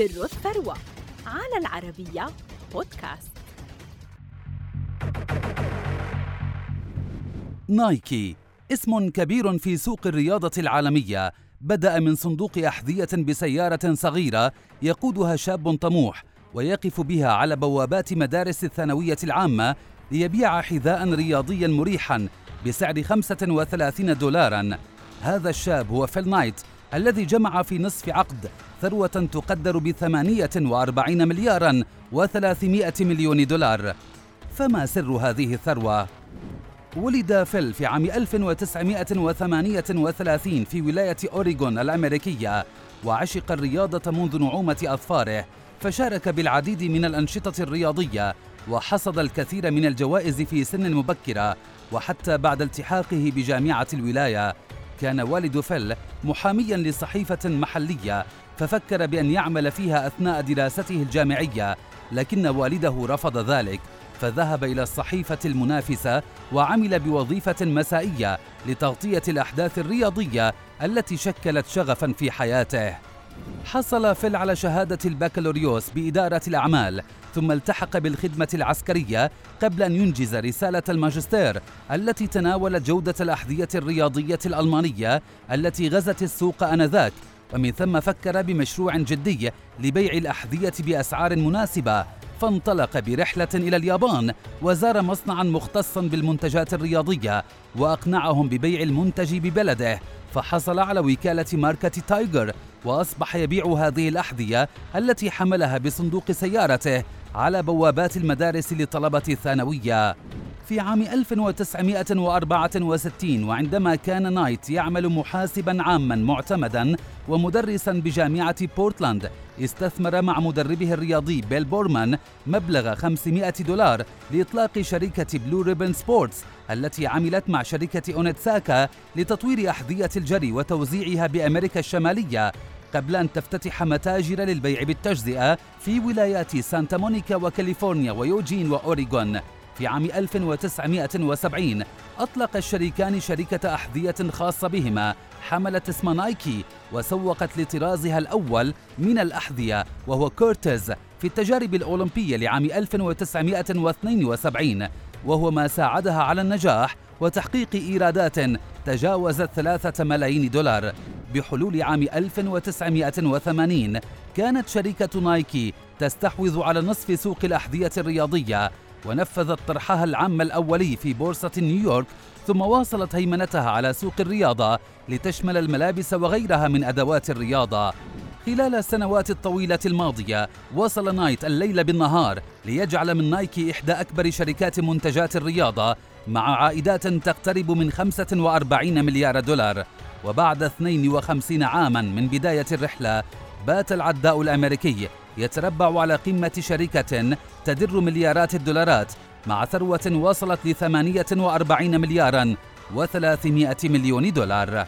سر الثروة على العربية بودكاست. نايكي اسم كبير في سوق الرياضة العالمية بدأ من صندوق أحذية بسيارة صغيرة يقودها شاب طموح ويقف بها على بوابات مدارس الثانوية العامة ليبيع حذاء رياضيا مريحا بسعر 35 دولارا. هذا الشاب هو فيل نايت الذي جمع في نصف عقد ثروة تقدر ب 48 مليارا و300 مليون دولار فما سر هذه الثروة؟ ولد فيل في عام 1938 في ولاية أوريغون الأمريكية وعشق الرياضة منذ نعومة أظفاره فشارك بالعديد من الأنشطة الرياضية وحصد الكثير من الجوائز في سن مبكرة وحتى بعد التحاقه بجامعة الولاية كان والد فيل محاميا لصحيفة محلية ففكر بأن يعمل فيها أثناء دراسته الجامعية لكن والده رفض ذلك فذهب إلى الصحيفة المنافسة وعمل بوظيفة مسائية لتغطية الأحداث الرياضية التي شكلت شغفا في حياته. حصل فيل على شهادة البكالوريوس بإدارة الأعمال ثم التحق بالخدمة العسكرية قبل أن ينجز رسالة الماجستير التي تناولت جودة الأحذية الرياضية الألمانية التي غزت السوق آنذاك ومن ثم فكر بمشروع جدي لبيع الأحذية بأسعار مناسبة فانطلق برحلة إلى اليابان وزار مصنعا مختصا بالمنتجات الرياضية وأقنعهم ببيع المنتج ببلده فحصل على وكالة ماركة تايجر وأصبح يبيع هذه الأحذية التي حملها بصندوق سيارته على بوابات المدارس لطلبة الثانوية. في عام 1964 وعندما كان نايت يعمل محاسبا عاما معتمدا ومدرسا بجامعة بورتلاند استثمر مع مدربه الرياضي بيل بورمان مبلغ 500 دولار لإطلاق شركة بلو ريبن سبورتس التي عملت مع شركة أونيتسوكا لتطوير أحذية الجري وتوزيعها بأمريكا الشمالية. قبل أن تفتتح متاجر للبيع بالتجزئة في ولايات سانتا مونيكا وكاليفورنيا ويوجين وأوريغون. في عام 1970 أطلق الشريكان شركة أحذية خاصة بهما حملت اسم نايكي وسوقت لطرازها الأول من الأحذية وهو كورتز في التجارب الأولمبية لعام 1972 وهو ما ساعدها على النجاح وتحقيق إيرادات تجاوزت ثلاثة ملايين دولار. بحلول عام 1980 كانت شركة نايكي تستحوذ على نصف سوق الأحذية الرياضية ونفذت طرحها العام الأولي في بورصة نيويورك ثم واصلت هيمنتها على سوق الرياضة لتشمل الملابس وغيرها من أدوات الرياضة. خلال السنوات الطويلة الماضية وصل نايت الليل بالنهار ليجعل من نايكي إحدى أكبر شركات منتجات الرياضة مع عائدات تقترب من 45 مليار دولار. وبعد 52 عاما من بداية الرحلة بات العداء الأمريكي يتربع على قمة شركة تدر مليارات الدولارات مع ثروة وصلت ل 48 مليارا و300 مليون دولار.